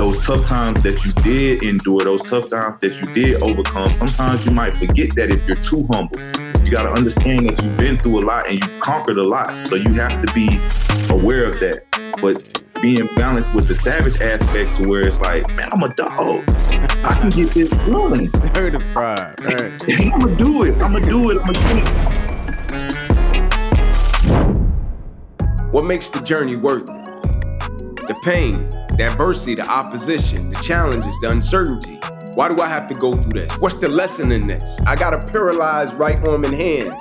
those tough times that you did endure, those tough times that you did overcome, sometimes you might forget that if you're too humble. You got to understand that you've been through a lot and you've conquered a lot. So you have to be aware of that. But being balanced with the savage aspect to where it's like, man, I'm a dog. I can get this rolling. Certified. Right. I'm gonna do it. I'm gonna do it. I'm gonna do it. What makes the journey worth it? The pain, the adversity, the opposition, the challenges, the uncertainty. Why do I have to go through this? What's the lesson in this? I got a paralyzed right arm and hand.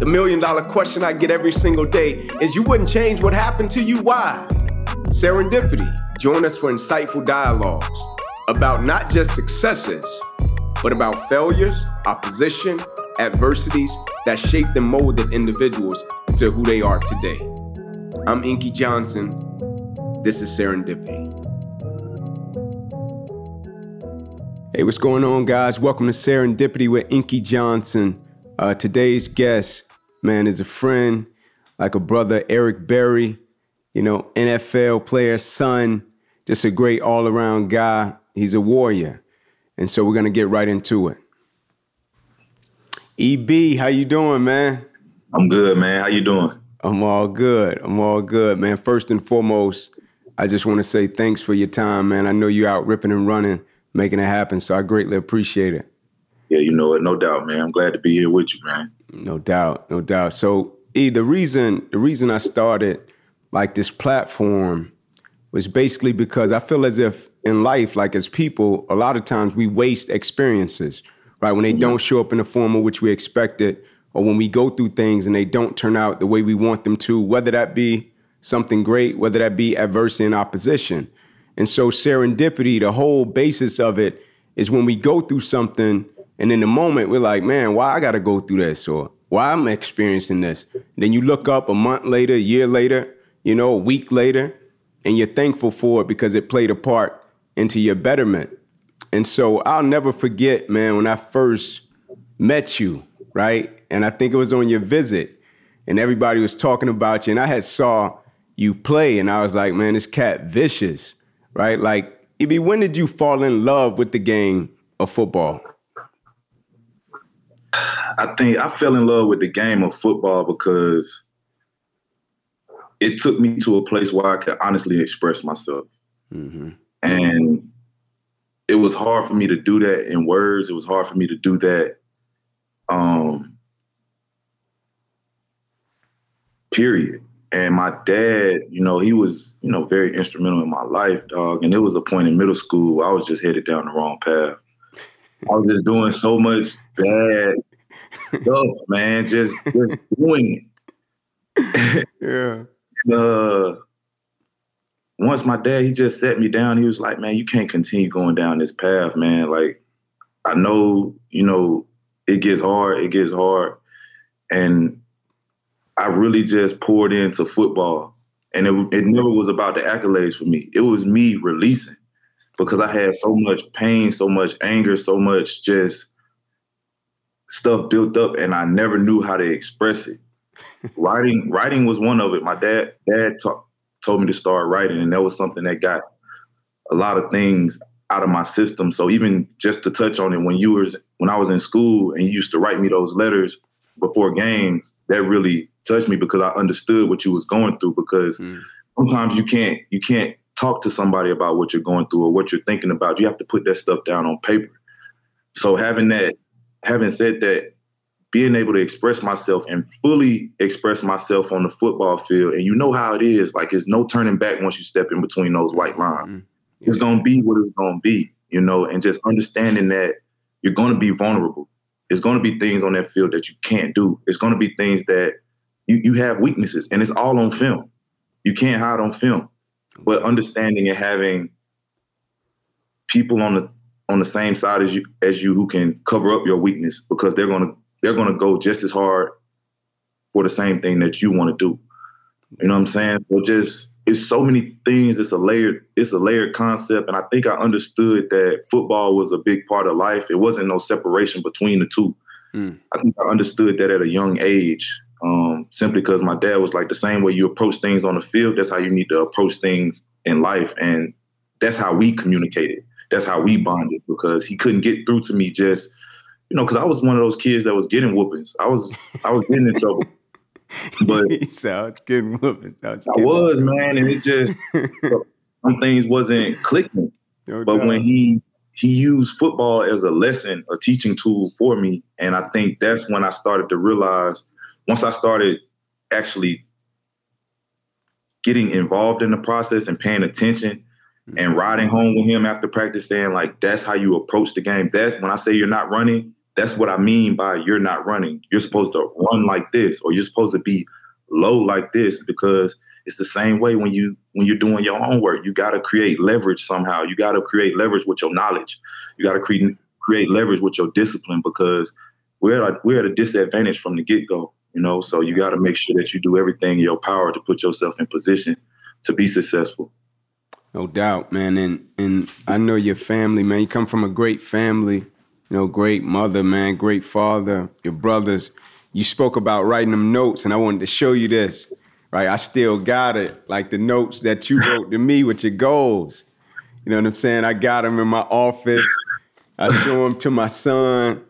The million dollar question I get every single day is you wouldn't change what happened to you. Why? Serendipity. Join us for insightful dialogues about not just successes, but about failures, opposition, adversities that shaped and molded individuals to who they are today. I'm Inky Johnson. This is Serendipity. Hey, what's going on, guys? Welcome to Serendipity with Inky Johnson. Uh, today's guest, man, is a friend, like a brother, Eric Berry you know, NFL player, son, just a great all around guy. He's a warrior. And so we're going to get right into it. EB, how you doing, man? I'm good, man. How you doing? I'm all good. I'm all good, man. First and foremost, I just want to say thanks for your time, man. I know you're out ripping and running, making it happen, so I greatly appreciate it. Yeah, you know it, no doubt, man. I'm glad to be here with you, man. No doubt, no doubt. So, E, the reason the reason I started like this platform was basically because I feel as if in life, like as people, a lot of times we waste experiences, right? When they mm-hmm. don't show up in the form of which we expected, or when we go through things and they don't turn out the way we want them to, whether that be something great, whether that be adversity and opposition. And so serendipity, the whole basis of it is when we go through something and in the moment we're like, man, why I gotta go through this or why I'm experiencing this. And then you look up a month later, a year later, you know, a week later, and you're thankful for it because it played a part into your betterment. And so I'll never forget, man, when I first met you, right? And I think it was on your visit, and everybody was talking about you, and I had saw you play, and I was like, man, this cat vicious, right? Like, EB, when did you fall in love with the game of football? I think I fell in love with the game of football because it took me to a place where I could honestly express myself. Mm-hmm. And it was hard for me to do that in words. It was hard for me to do that. Um, period. And my dad, you know, he was, you know, very instrumental in my life, dog. And it was a point in middle school I was just headed down the wrong path. I was just doing so much bad stuff, man. Just just doing it. yeah uh, once my dad, he just set me down. He was like, "Man, you can't continue going down this path, man. Like, I know, you know, it gets hard. It gets hard, and I really just poured into football, and it it never was about the accolades for me. It was me releasing because I had so much pain, so much anger, so much just stuff built up, and I never knew how to express it writing writing was one of it. My dad dad ta- told me to start writing, and that was something that got a lot of things out of my system. So even just to touch on it, when you was when I was in school and you used to write me those letters before games, that really touched me because I understood what you was going through. Because mm. sometimes you can't you can't talk to somebody about what you're going through or what you're thinking about. You have to put that stuff down on paper. So having that, having said that, being able to express myself and fully express myself on the football field. And you know how it is. Like, there's no turning back once you step in between those white lines. Mm-hmm. It's going to be what it's going to be, you know, and just understanding that you're going to be vulnerable. There's going to be things on that field that you can't do. It's going to be things that you, you have weaknesses, and it's all on film. You can't hide on film. But understanding and having people on the on the same side as you as you who can cover up your weakness because they're going to they're going to go just as hard for the same thing that you want to do. You know what I'm saying? So just it's so many things. It's a layered, it's a layered concept, and I think I understood that football was a big part of life. It wasn't no separation between the two. Mm. I think I understood that at a young age, um, simply because my dad was like the same way you approach things on the field. That's how you need to approach things in life. And that's how we communicated. That's how we bonded because he couldn't get through to me just, you know, because I was one of those kids that was getting whoopings. I was I was getting in trouble. But he said, I was getting whoopings. I was, I was, man, and it just some things wasn't clicking. No But doubt. when he he used football as a lesson, a teaching tool for me, and I think that's when I started to realize. Once I started actually getting involved in the process and paying attention and riding home with him after practice, saying like that's how you approach the game. That when I say you're not running, that's what I mean by you're not running. You're supposed to run like this, or you're supposed to be low like this, because it's the same way when you when you're doing your homework. You got to create leverage somehow. You got to create leverage with your knowledge. You got to create create leverage with your discipline because we're at, we're at a disadvantage from the get go. You know, so you got to make sure that you do everything in your power to put yourself in position to be successful. No doubt, man. And and I know your family, man. You come from a great family, you know, great mother, man, great father, your brothers. You spoke about writing them notes, and I wanted to show you this. Right? I still got it, like the notes that you wrote to me with your goals. You know what I'm saying? I got them in my office. I show them to my son.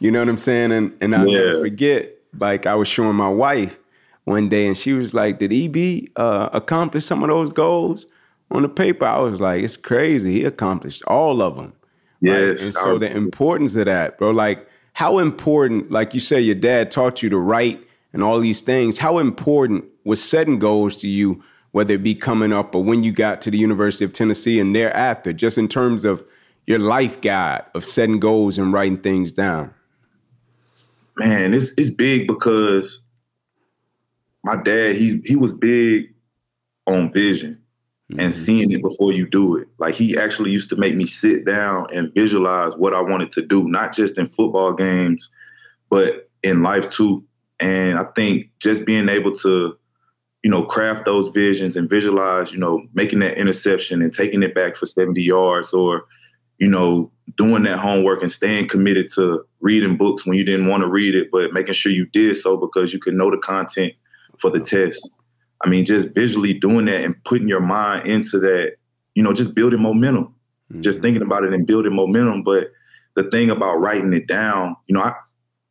You know what I'm saying? And and I'll never forget, like I was showing my wife one day, and she was like, "Did EB uh, accomplish some of those goals on the paper?" I was like, "It's crazy. He accomplished all of them." Right? Yes, And so the importance of that, bro, like how important, like you say, your dad taught you to write and all these things. How important was setting goals to you, whether it be coming up or when you got to the University of Tennessee and thereafter, just in terms of your life guide of setting goals and writing things down? man, it's it's big because my dad he he was big on vision and mm-hmm. seeing it before you do it. Like he actually used to make me sit down and visualize what I wanted to do, not just in football games, but in life too. And I think just being able to, you know, craft those visions and visualize, you know, making that interception and taking it back for 70 yards or, you know, doing that homework and staying committed to reading books when you didn't want to read it, but making sure you did so because you could know the content for the test. I mean, just visually doing that and putting your mind into that, you know, just building momentum, just thinking about it and building momentum. But the thing about writing it down, you know, I,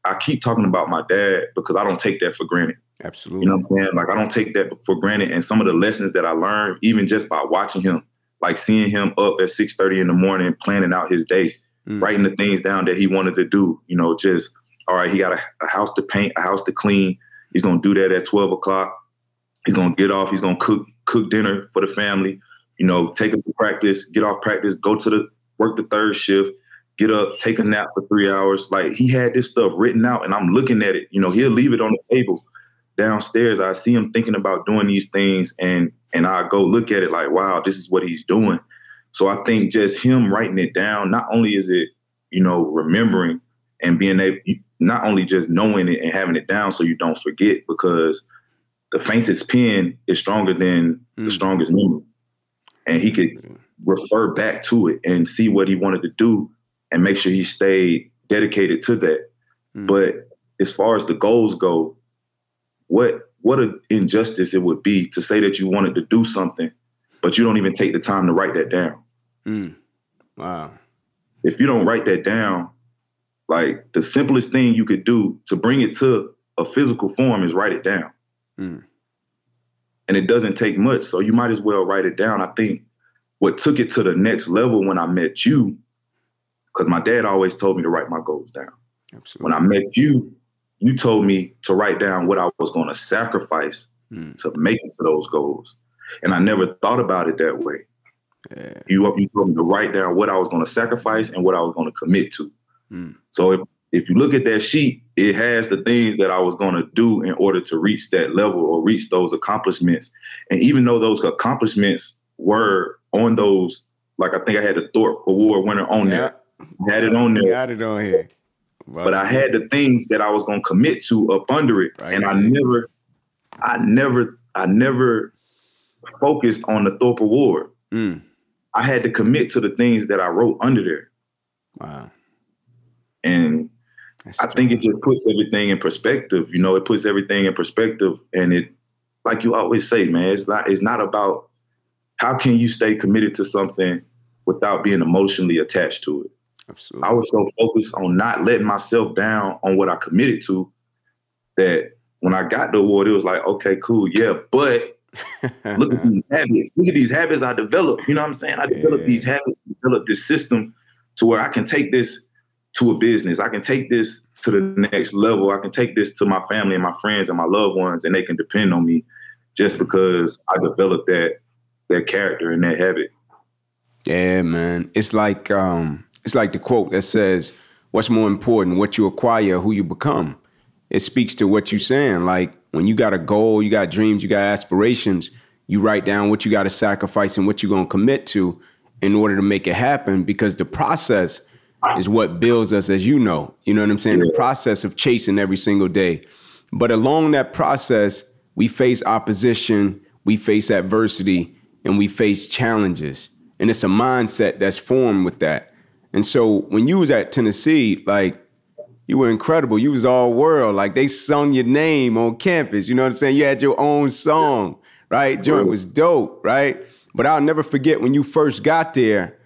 I keep talking about my dad because I don't take that for granted. Absolutely. You know what I'm saying? Like I don't take that for granted. And some of the lessons that I learned, even just by watching him, like seeing him up at 6:30 in the morning, planning out his day, Mm. writing the things down that he wanted to do. You know, just all right, he got a, a house to paint, a house to clean. He's gonna do that at 12 o'clock. He's gonna get off, he's gonna cook, cook dinner for the family, you know, take us to practice, get off practice, go to the work the third shift, get up, take a nap for three hours. Like he had this stuff written out and I'm looking at it. You know, he'll leave it on the table downstairs. I see him thinking about doing these things and and I go look at it like, wow, this is what he's doing. So I think just him writing it down, not only is it, you know, remembering and being able not only just knowing it and having it down so you don't forget, because the faintest pen is stronger than the Mm. strongest memory. And he could refer back to it and see what he wanted to do and make sure he stayed dedicated to that. Mm. But as far as the goals go, what what an injustice it would be to say that you wanted to do something, but you don't even take the time to write that down. Mm. Wow. If you don't write that down, like the simplest thing you could do to bring it to a physical form is write it down. Mm. And it doesn't take much. So you might as well write it down. I think what took it to the next level when I met you, because my dad always told me to write my goals down. Absolutely. When I met you, you told me to write down what I was going to sacrifice Mm. to make it to those goals. And I never thought about it that way. Yeah. You, you told me to write down what I was going to sacrifice and what I was going to commit to. Mm. So if, if you look at that sheet, it has the things that I was going to do in order to reach that level or reach those accomplishments. And even though those accomplishments were on those, like I think I had the Thorpe Award winner on there, I had it on there. Got it on here. but I had the things that I was going to commit to up under it, Right. and I never, I never, I never focused on the Thorpe Award. Mm. I had to commit to the things that I wrote under there, Wow. and That's I think it just puts everything in perspective. You know, it puts everything in perspective, and it, like you always say, man, it's not, it's not about how can you stay committed to something without being emotionally attached to it? Absolutely. I was so focused on not letting myself down on what I committed to that when I got the award, it was like, okay, cool, yeah, but look at these habits. Look at these habits I developed. You know what I'm saying? I developed Yeah. these habits, developed this system to where I can take this to a business. I can take this to the next level. I can take this to my family and my friends and my loved ones, and they can depend on me just because I developed that that character and that habit. Yeah, man. It's like um, it's like the quote that says, "What's more important, what you acquire, who you become?" It speaks to what you're saying. Like when you got a goal, you got dreams, you got aspirations. You write down what you got to sacrifice and what you're gonna commit to in order to make it happen. Because the process is what builds us, as you know. You know what I'm saying? The process of chasing every single day. But along that process, we face opposition, we face adversity, and we face challenges. And it's a mindset that's formed with that. And so when you was at Tennessee, like you were incredible. You was all world. Like they sung your name on campus. You know what I'm saying? You had your own song, right? Joint was dope, right? But I'll never forget when you first got there.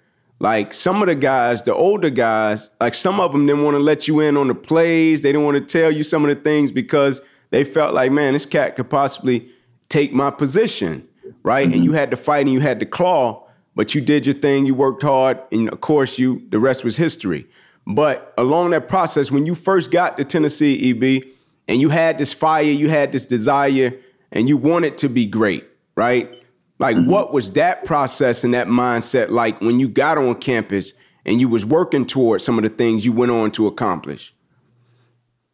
Like some of the guys, the older guys, like some of them didn't want to let you in on the plays. They didn't want to tell you some of the things because they felt like, man, this cat could possibly take my position, right? And mm-hmm. you had to fight and you had to claw, but you did your thing. You worked hard, and of course, you the rest was history. But along that process, when you first got to Tennessee, EB, and you had this fire, you had this desire, and you wanted to be great, right? Like, mm-hmm. what was that process and that mindset like when you got on campus and you was working towards some of the things you went on to accomplish?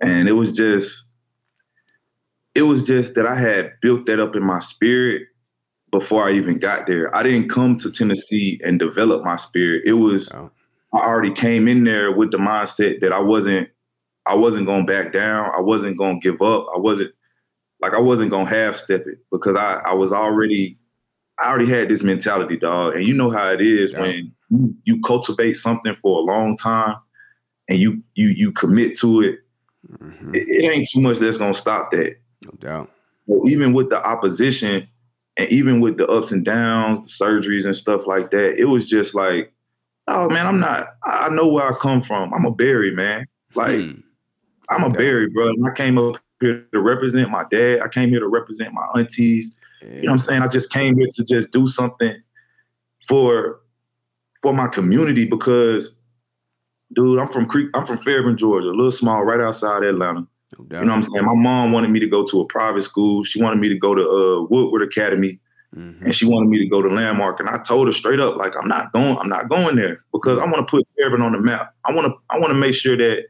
And it was just, it was just that I had built that up in my spirit before I even got there. I didn't come to Tennessee and develop my spirit. It was Oh. I already came in there with the mindset that I wasn't I wasn't gonna back down. I wasn't gonna give up. I wasn't like I wasn't gonna half step it because I, I was already I already had this mentality, dog. And you know how it is Yeah. when you, you cultivate something for a long time and you you you commit to it, Mhm. it, it ain't too much that's gonna stop that. No doubt. Well, even with the opposition and even with the ups and downs, the surgeries and stuff like that, it was just like, oh man, I'm not. I know where I come from. I'm a Berry, man. Like Hmm. I'm a Berry, bro. And I came up here to represent my dad. I came here to represent my aunties. You know what I'm saying? I just came here to just do something for for my community because, dude, I'm from Creek. I'm from Fairburn, Georgia, a little small, right outside Atlanta. No. You know what I'm saying? My mom wanted me to go to a private school. She wanted me to go to uh, Woodward Academy, Mhm. and she wanted me to go to Landmark. And I told her straight up, like, I'm not going. I'm not going there because I want to put Fairburn on the map. I want to. I want to make sure that you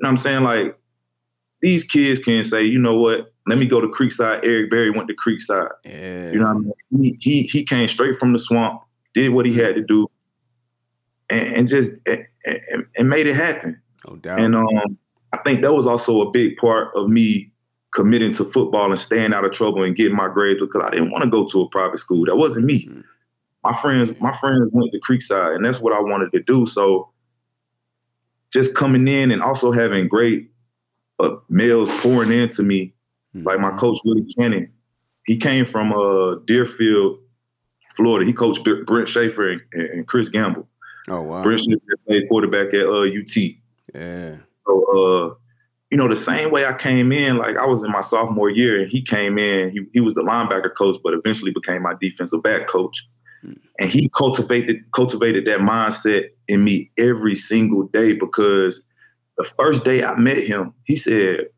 know what I'm saying. Like these kids can say, you know what? Let me go to Creekside. Eric Berry went to Creekside. Yeah. You know what I mean? He he, he came straight from the swamp, did what he had to do, and, and just and, and, made it happen. no doubt. And um, I think that was also a big part of me committing to football and staying out of trouble and getting my grades because I didn't want to go to a private school. That wasn't me. Mhm. My friends, my friends went to Creekside, and that's what I wanted to do. So just coming in and also having great uh, males pouring into me, like my coach Willie Kenny, He came from uh, Deerfield, Florida. He coached Br- Brent Schaeffer and, and Chris Gamble. Oh wow. Brent Schaeffer played quarterback at uh, UT. Yeah. So, uh, you know, the same way I came in, like I was in my sophomore year, and he came in. He, he was the linebacker coach, but eventually became my defensive back coach. Hmm. And he cultivated cultivated that mindset in me every single day because the first day I met him, he said,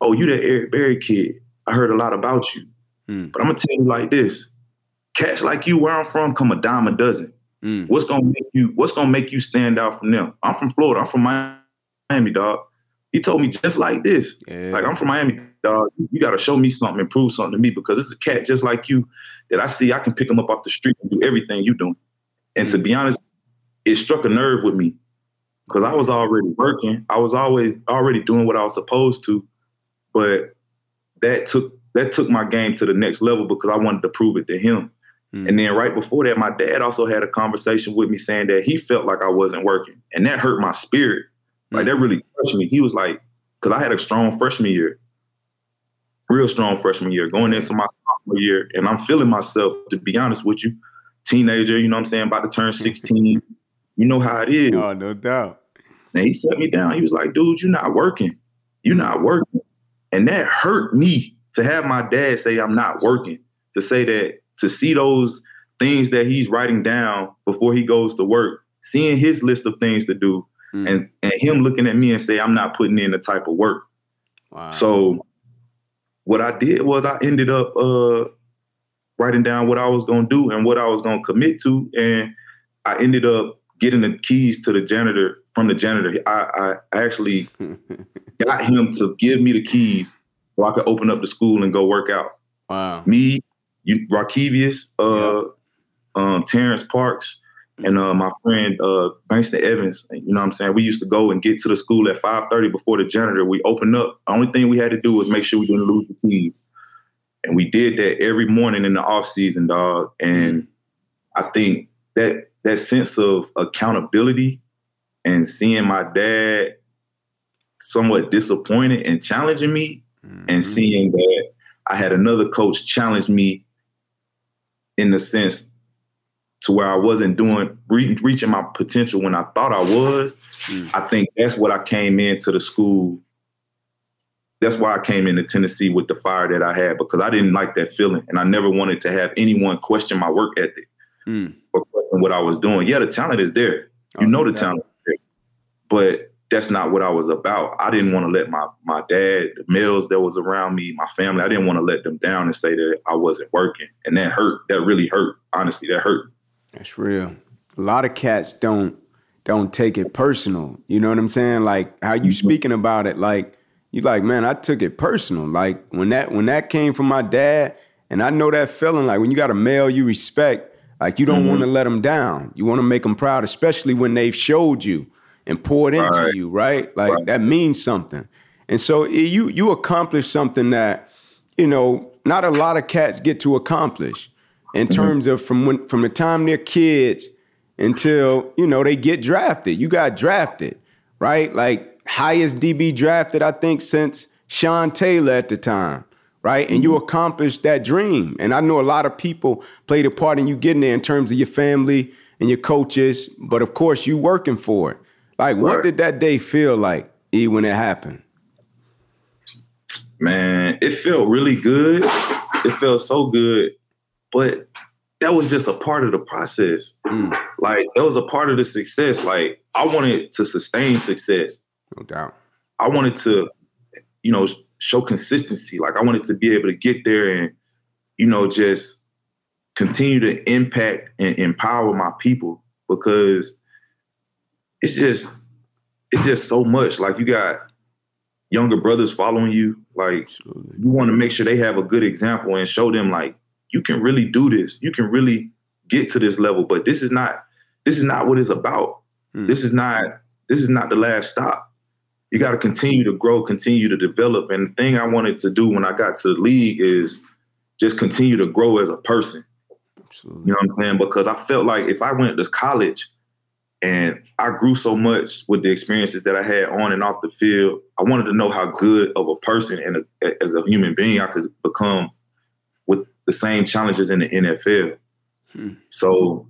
"Oh, you that Eric Berry kid? I heard a lot about you, Hmm. but I'm gonna tell you like this: cats like you, where I'm from, come a dime a dozen. Mm. What's gonna make you What's gonna make you stand out from them? I'm from Florida. I'm from Miami, dog. He told me just like this. Yeah. Like I'm from Miami, dog. You got to show me something and prove something to me because it's a cat just like you that I see. I can pick him up off the street and do everything you doing. And to be honest, it struck a nerve with me because I was already working. I was always already doing what I was supposed to, but that took that took my game to the next level because I wanted to prove it to him. Mm. And then right before that, my dad also had a conversation with me saying that he felt like I wasn't working, and that hurt my spirit. Like Mm. that really crushed me. He was like, because I had a strong freshman year, real strong freshman year, going into my sophomore year, and I'm feeling myself, to be honest with you, teenager, you know what I'm saying, about to turn 16. you know how it is. Oh, no doubt. And he set me down. He was like, dude, you're not working. You're not working. And that hurt me to have my dad say I'm not working, to say that, to see those things that he's writing down before he goes to work, seeing his list of things to do, mm. and, and him looking at me and say, I'm not putting in the type of work. Wow. So what I did was I ended up uh, writing down what I was gonna do and what I was gonna commit to, and I ended up getting the keys to the janitor from the janitor. I, I actually got him to give me the keys so I could open up the school and go work out. Wow. Me, you, Rakevius, uh, yeah. um, Terrence Parks, and uh, my friend uh, Bankston Evans. You know what I'm saying? We used to go and get to the school at 5:30 before the janitor. We opened up. The only thing we had to do was make sure we didn't lose the keys. And we did that every morning in the off season, dog. And I think that that sense of accountability and seeing my dad somewhat disappointed and challenging me mm-hmm. and seeing that I had another coach challenge me in the sense to where I wasn't doing re- reaching my potential when I thought I was. Mm. I think that's what I came into the school. That's why I came into Tennessee with the fire that I had because I didn't like that feeling and I never wanted to have anyone question my work ethic mm. or question what I was doing. Yeah, the talent is there. You oh, know the yeah. talent but that's not what I was about. I didn't want to let my my dad, the males that was around me, my family, I didn't want to let them down and say that I wasn't working. And that hurt. That really hurt. Honestly, that hurt. That's real. A lot of cats don't don't take it personal. You know what I'm saying? Like how you mm-hmm. speaking about it, like you like, man, I took it personal. Like when that when that came from my dad, and I know that feeling. Like when you got a male you respect, like you don't mm-hmm. want to let them down. You want to make them proud, especially when they've showed you and poured into right. you, right? Like right. that means something. And so you you accomplish something that you know not a lot of cats get to accomplish in mm-hmm. terms of from when from the time they're kids until you know they get drafted. You got drafted, right? Like highest DB drafted I think since Sean Taylor at the time, right? And you mm-hmm. accomplished that dream. And I know a lot of people played a part in you getting there in terms of your family and your coaches, but of course you working for it. Like, what did that day feel like, E, when it happened? Man, it felt really good. It felt so good, but that was just a part of the process. Mm. Like, that was a part of the success. Like, I wanted to sustain success. No doubt. I wanted to, you know, show consistency. Like, I wanted to be able to get there and, you know, just continue to impact and empower my people because it's just it's just so much. Like you got younger brothers following you. Like Absolutely. you want to make sure they have a good example and show them like you can really do this. You can really get to this level. But this is not this is not what it's about. Hmm. This is not this is not the last stop. You got to continue to grow, continue to develop. And the thing I wanted to do when I got to the league is just continue to grow as a person. Absolutely. You know what I'm saying? Because I felt like if I went to college and I grew so much with the experiences that I had on and off the field. I wanted to know how good of a person and a, as a human being I could become with the same challenges in the NFL. Hmm. So,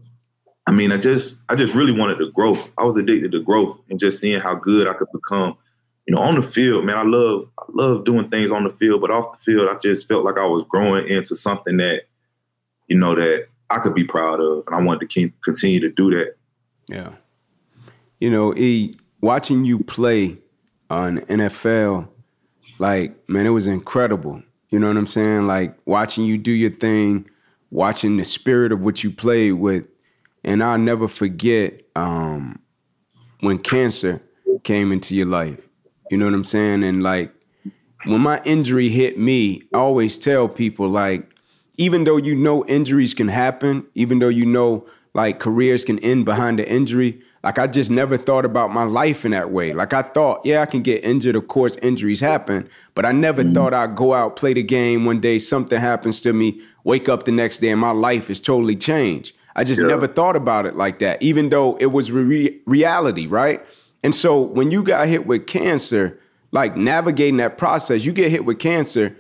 I mean, I just I just really wanted to grow. I was addicted to growth and just seeing how good I could become. You know, on the field, man, I love I love doing things on the field, but off the field, I just felt like I was growing into something that, you know, that I could be proud of, and I wanted to continue to do that. Yeah. You know, E, watching you play on NFL, like, man, it was incredible. You know what I'm saying? Like watching you do your thing, watching the spirit of what you played with. And I'll never forget um, when cancer came into your life. You know what I'm saying? And like when my injury hit me, I always tell people like, even though you know injuries can happen, even though you know like careers can end behind the injury. Like I just never thought about my life in that way. Like I thought, yeah, I can get injured. Of course, injuries happen, but I never mm-hmm. thought I'd go out, play the game one day, something happens to me, wake up the next day, and my life is totally changed. I just yeah. never thought about it like that, even though it was re- reality, right? And so when you got hit with cancer, like navigating that process, you get hit with cancer,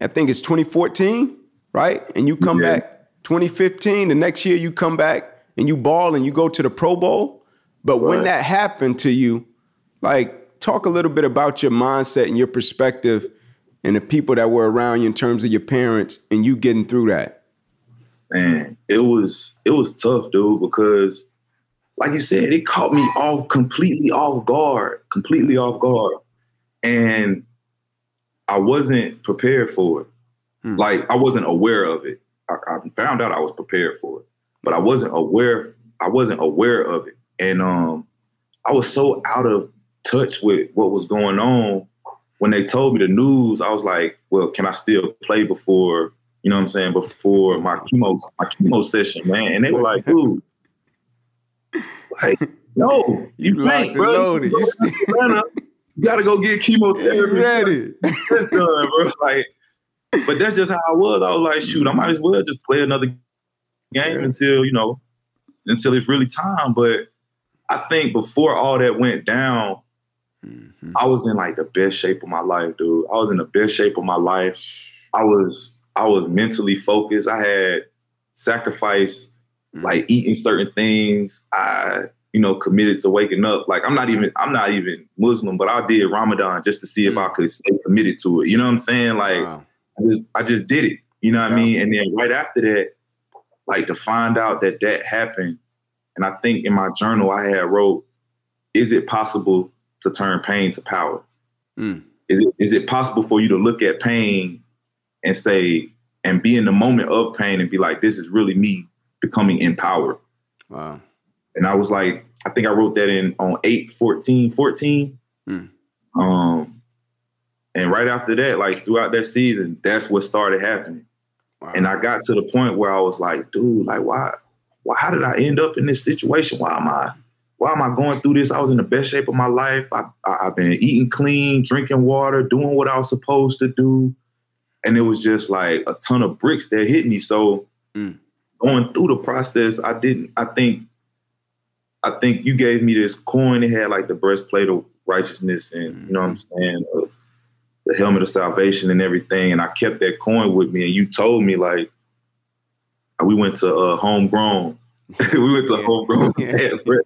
I think it's 2014, right? And you come Yeah. back 2015. The next year you come back and you ball and you go to the Pro Bowl. But when that happened to you, like talk a little bit about your mindset and your perspective and the people that were around you in terms of your parents and you getting through that. man, it was it was tough, dude, because like you said, it caught me off completely off guard, completely off guard. And I wasn't prepared for it. Hmm. Like I wasn't aware of it. I, I found out I was prepared for it, but I wasn't aware. I wasn't aware of it, and um, I was so out of touch with what was going on when they told me the news. I was like, "Well, can I still play before you know what I'm saying before my chemo my chemo session, man?" And they were like, "Dude, like, no, you, You can't, bro. You, You still- Atlanta, you gotta go get chemotherapy." ready. That's done, bro. Like, but that's just how I was. I was like, shoot, I might as well just play another game until you know, until it's really time. But I think before all that went down, Mhm. I was in like the best shape of my life, dude. I was in the best shape of my life. I was I was mentally focused. I had sacrificed like eating certain things. I you know committed to waking up. Like I'm not even I'm not even Muslim, but I did Ramadan just to see if I could stay committed to it. You know what I'm saying? Like Wow. I just I just did it. You know what I mean? And then right after that, like to find out that that happened, and I think in my journal I had wrote, "Is it possible to turn pain to power? Mm. Is it is it possible for you to look at pain and say and be in the moment of pain and be like, this is really me becoming empowered?" Wow. And I was like, I think I wrote that in on 8 14 14. Hmm. Um, and right after that, like throughout that season, that's what started happening. Wow. And I got to the point where I was like, dude, like why, why how did I end up in this situation? Why am I why am I going through this? I was in the best shape of my life. I, I I've been eating clean, drinking water, doing what I was supposed to do. And it was just like a ton of bricks that hit me. So Mm. going through the process, I didn't, I think I think you gave me this coin. It had like the breastplate of righteousness and you know what I'm saying, uh, the helmet of salvation and everything. And I kept that coin with me. And you told me like we went to uh, homegrown. we went to Yeah. homegrown.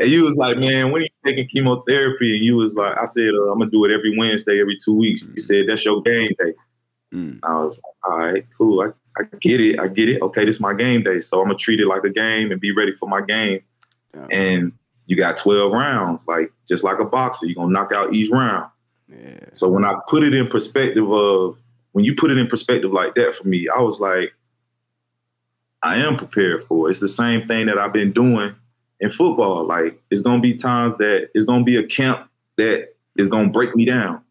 And you was like, man, when are you taking chemotherapy? And you was like, I said, uh, I'm gonna do it every Wednesday, every two weeks. You said that's your game day. Mm. I was like, all right, cool. I, I get it. I get it. Okay, this is my game day. So I'm gonna treat it like a game and be ready for my game. Yeah. And you got 12 rounds, like just like a boxer, you're gonna knock out each round. Yeah. So when I put it in perspective of when you put it in perspective like that for me, I was like, I am prepared for. It's the same thing that I've been doing in football. Like it's gonna be times that it's gonna be a camp that is gonna break me down.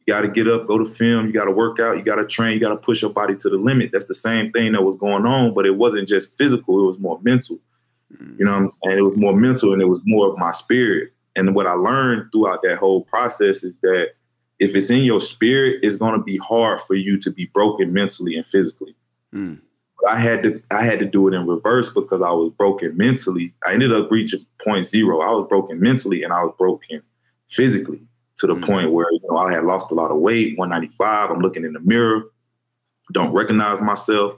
You gotta get up, go to film, you gotta work out, you gotta train, you gotta push your body to the limit. That's the same thing that was going on, but it wasn't just physical, it was more mental. You know what I'm saying? It was more mental and it was more of my spirit. And what I learned throughout that whole process is that if it's in your spirit, it's gonna be hard for you to be broken mentally and physically. Mm. I had to I had to do it in reverse because I was broken mentally. I ended up reaching point zero. I was broken mentally and I was broken physically to the Mm. point where you know I had lost a lot of weight, 195. I'm looking in the mirror, don't recognize myself.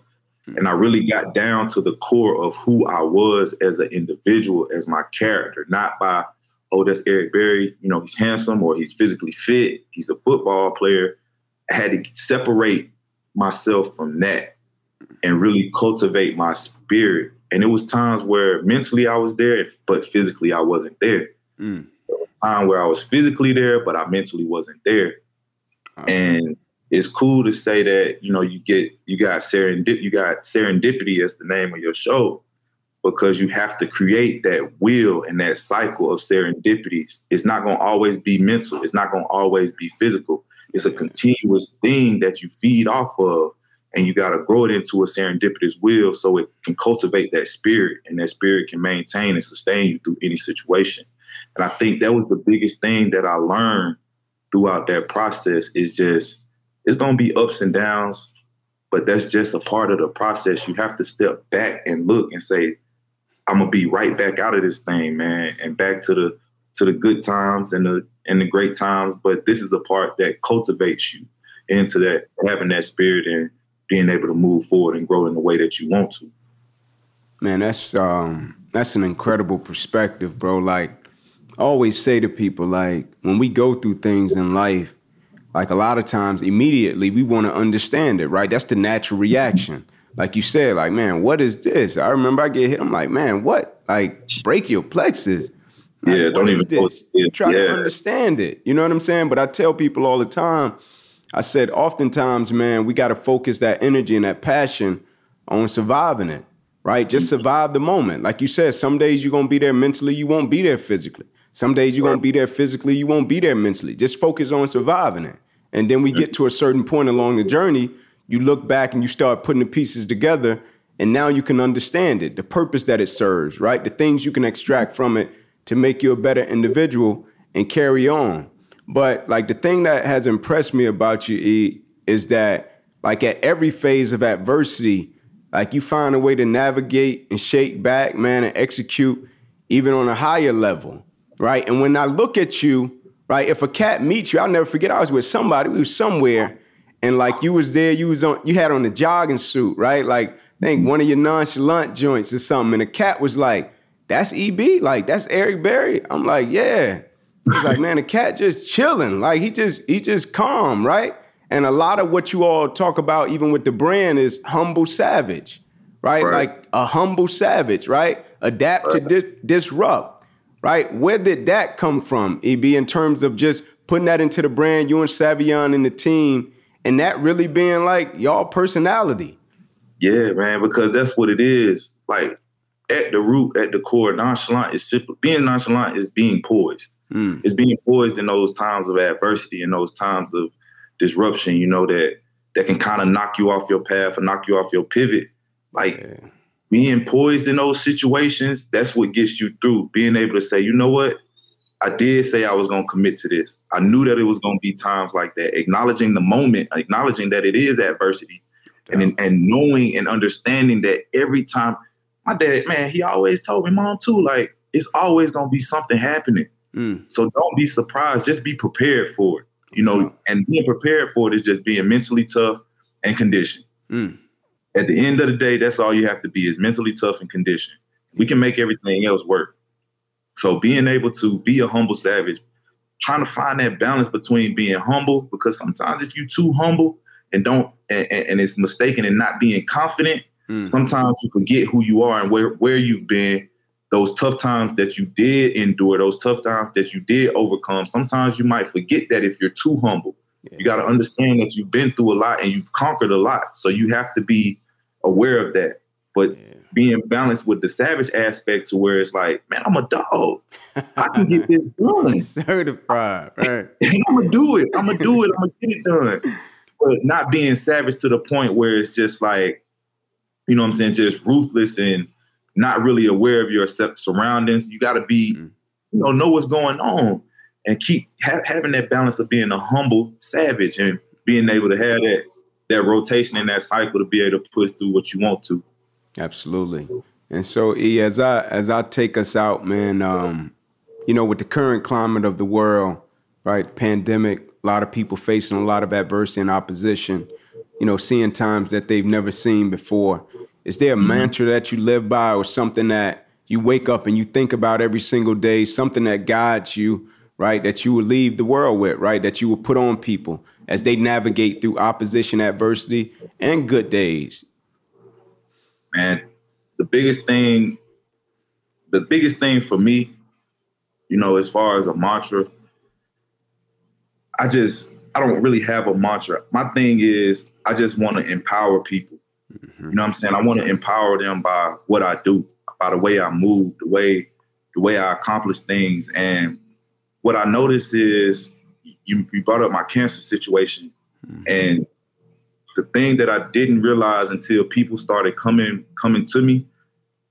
And I really got down to the core of who I was as an individual, as my character, not by, oh, that's Eric Berry, you know, he's handsome or he's physically fit, he's a football player. I had to separate myself from that and really cultivate my spirit. And it was times where mentally I was there, but physically I wasn't there. Mm. Time where I was physically there, but I mentally wasn't there. And it's cool to say that you know you get you got serendip you got serendipity as the name of your show because you have to create that wheel and that cycle of serendipities. It's not going to always be mental. It's not going to always be physical. It's a continuous thing that you feed off of, and you got to grow it into a serendipitous wheel so it can cultivate that spirit, and that spirit can maintain and sustain you through any situation. And I think that was the biggest thing that I learned throughout that process is just it's going to be ups and downs, but that's just a part of the process. You have to step back and look and say, I'm gonna be right back out of this thing, man, and back to the to the good times and the and the great times. But this is the part that cultivates you into that, having that spirit and being able to move forward and grow in the way that you want to. Man, that's um that's an incredible perspective, bro. Like I always say to people, like when we go through things in life, like a lot of times immediately we want to understand it, right? That's the natural reaction. Like you said, like, man, what is this? I remember I get hit. I'm like, man, what? Like brachial plexus. Like, yeah, don't even this? You try yeah. to understand it. You know what I'm saying? But I tell people all the time, I said, oftentimes, man, we got to focus that energy and that passion on surviving it, right? Just mm-hmm. survive the moment. Like you said, some days you're going to be there mentally, you won't be there physically. Some days you're right. going to be there physically, you won't be there mentally. Just focus on surviving it. And then we get to a certain point along the journey, you look back and you start putting the pieces together, and now you can understand it, the purpose that it serves, right? The things you can extract from it to make you a better individual and carry on. But like the thing that has impressed me about you, E, is that like at every phase of adversity, like you find a way to navigate and shake back, man, and execute even on a higher level, right? And when I look at you, right, if a cat meets you, I'll never forget. I was with somebody, we was somewhere, and like you was there, you was on, you had on the jogging suit, right? Like I think one of your nonchalant joints or something, and the cat was like, "That's EB, like that's Eric Berry." I'm like, "Yeah." He's like, man, the cat just chilling. Like he just he just calm, right? And a lot of what you all talk about, even with the brand, is humble savage, right? right. Like a humble savage, right? Adapt right. to dis- disrupt, right? Where did that come from, EB, in terms of just putting that into the brand, you and Savion and the team, and that really being like y'all personality? Yeah, man, because that's what it is. Like at the root, at the core, nonchalant is simple. Being nonchalant is being poised. Mm. It's being poised in those times of adversity and those times of disruption, you know, that that can kind of knock you off your path or knock you off your pivot. Like yeah. being poised in those situations, that's what gets you through. Being able to say, you know what? I did say I was going to commit to this. I knew that it was going to be times like that. Acknowledging the moment, acknowledging that it is adversity, yeah. and and knowing and understanding that every time, my dad, man, he always told me, mom too, like it's always going to be something happening. Mm. So don't be surprised. Just be prepared for it. You know, and being prepared for it is just being mentally tough and conditioned. Mm. At the end of the day, that's all you have to be is mentally tough and conditioned. We can make everything else work. So being able to be a humble savage, trying to find that balance between being humble, because sometimes if you're too humble and don't and, and it's mistaken and not being confident, mm. sometimes you forget who you are and where where you've been those tough times that you did endure, those tough times that you did overcome, sometimes you might forget that if you're too humble. Yeah. You got to understand that you've been through a lot and you've conquered a lot. So you have to be aware of that. But yeah. being balanced with the savage aspect to where it's like, man, I'm a dog. I can get this done. Certified, right? I'm gonna do it. I'm gonna do it. I'm gonna get it done. But not being savage to the point where it's just like, you know what I'm saying, just ruthless and not really aware of your surroundings. You got to be, mm. you know, know what's going on and keep ha- having that balance of being a humble savage and being able to have that that rotation in that cycle to be able to push through what you want to. Absolutely. And so, E, as I as I take us out, man, um, you know, with the current climate of the world, right, pandemic, a lot of people facing a lot of adversity and opposition, you know, seeing times that they've never seen before. Is there a mm-hmm. mantra that you live by or something that you wake up and you think about every single day, something that guides you, right? That you will leave the world with, right? That you will put on people as they navigate through opposition, adversity, and good days? Man, the biggest thing, the biggest thing for me, you know, as far as a mantra, I just, I don't really have a mantra. My thing is, I just want to empower people. Mm-hmm. You know what I'm saying? I want to empower them by what I do, by the way I move, the way the way I accomplish things. And what I notice is you, you brought up my cancer situation. Mm-hmm. And the thing that I didn't realize until people started coming coming to me,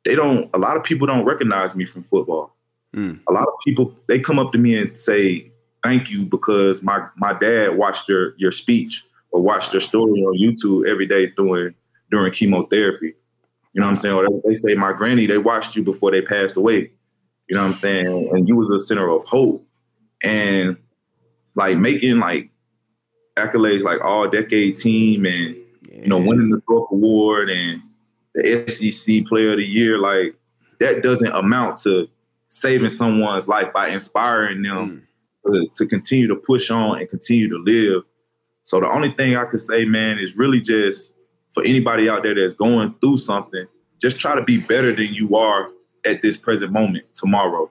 they don't a lot of people don't recognize me from football. Mm. A lot of people they come up to me and say, Thank you because my my dad watched your your speech or watched your story on YouTube every day doing during chemotherapy. You know what I'm saying? Or they, say my granny, they watched you before they passed away. You know what I'm saying? And you was a center of hope. And like making like accolades like all decade team and you know winning the Thorpe Award and the SEC Player of the Year, like that doesn't amount to saving someone's life by inspiring them mm. to, to continue to push on and continue to live. So the only thing I could say, man, is really just for anybody out there that's going through something, just try to be better than you are at this present moment tomorrow.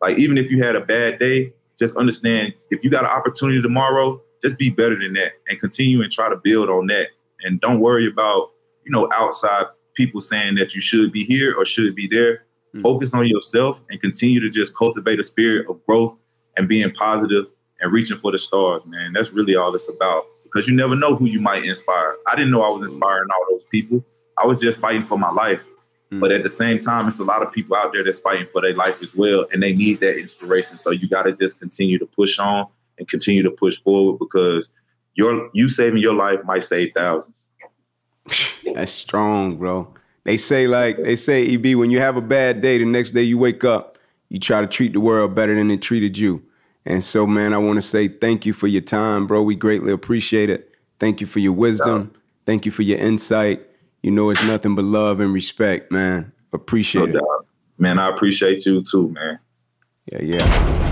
Like even if you had a bad day, just understand if you got an opportunity tomorrow, just be better than that and continue and try to build on that. And don't worry about, you know, outside people saying that you should be here or should be there. Mm-hmm. Focus on yourself and continue to just cultivate a spirit of growth and being positive and reaching for the stars, man. That's really all it's about because you never know who you might inspire. I didn't know I was inspiring all those people. I was just fighting for my life. Mm-hmm. But at the same time, it's a lot of people out there that's fighting for their life as well, and they need that inspiration. So you got to just continue to push on and continue to push forward because your you saving your life might save thousands. That's strong, bro. They say like they say, EB, when you have a bad day, the next day you wake up, you try to treat the world better than it treated you. And so, man, I want to say thank you for your time, bro. We greatly appreciate it. Thank you for your wisdom. Thank you for your insight. You know, it's nothing but love and respect, man. Appreciate no it. Man, I appreciate you too, man. Yeah, yeah.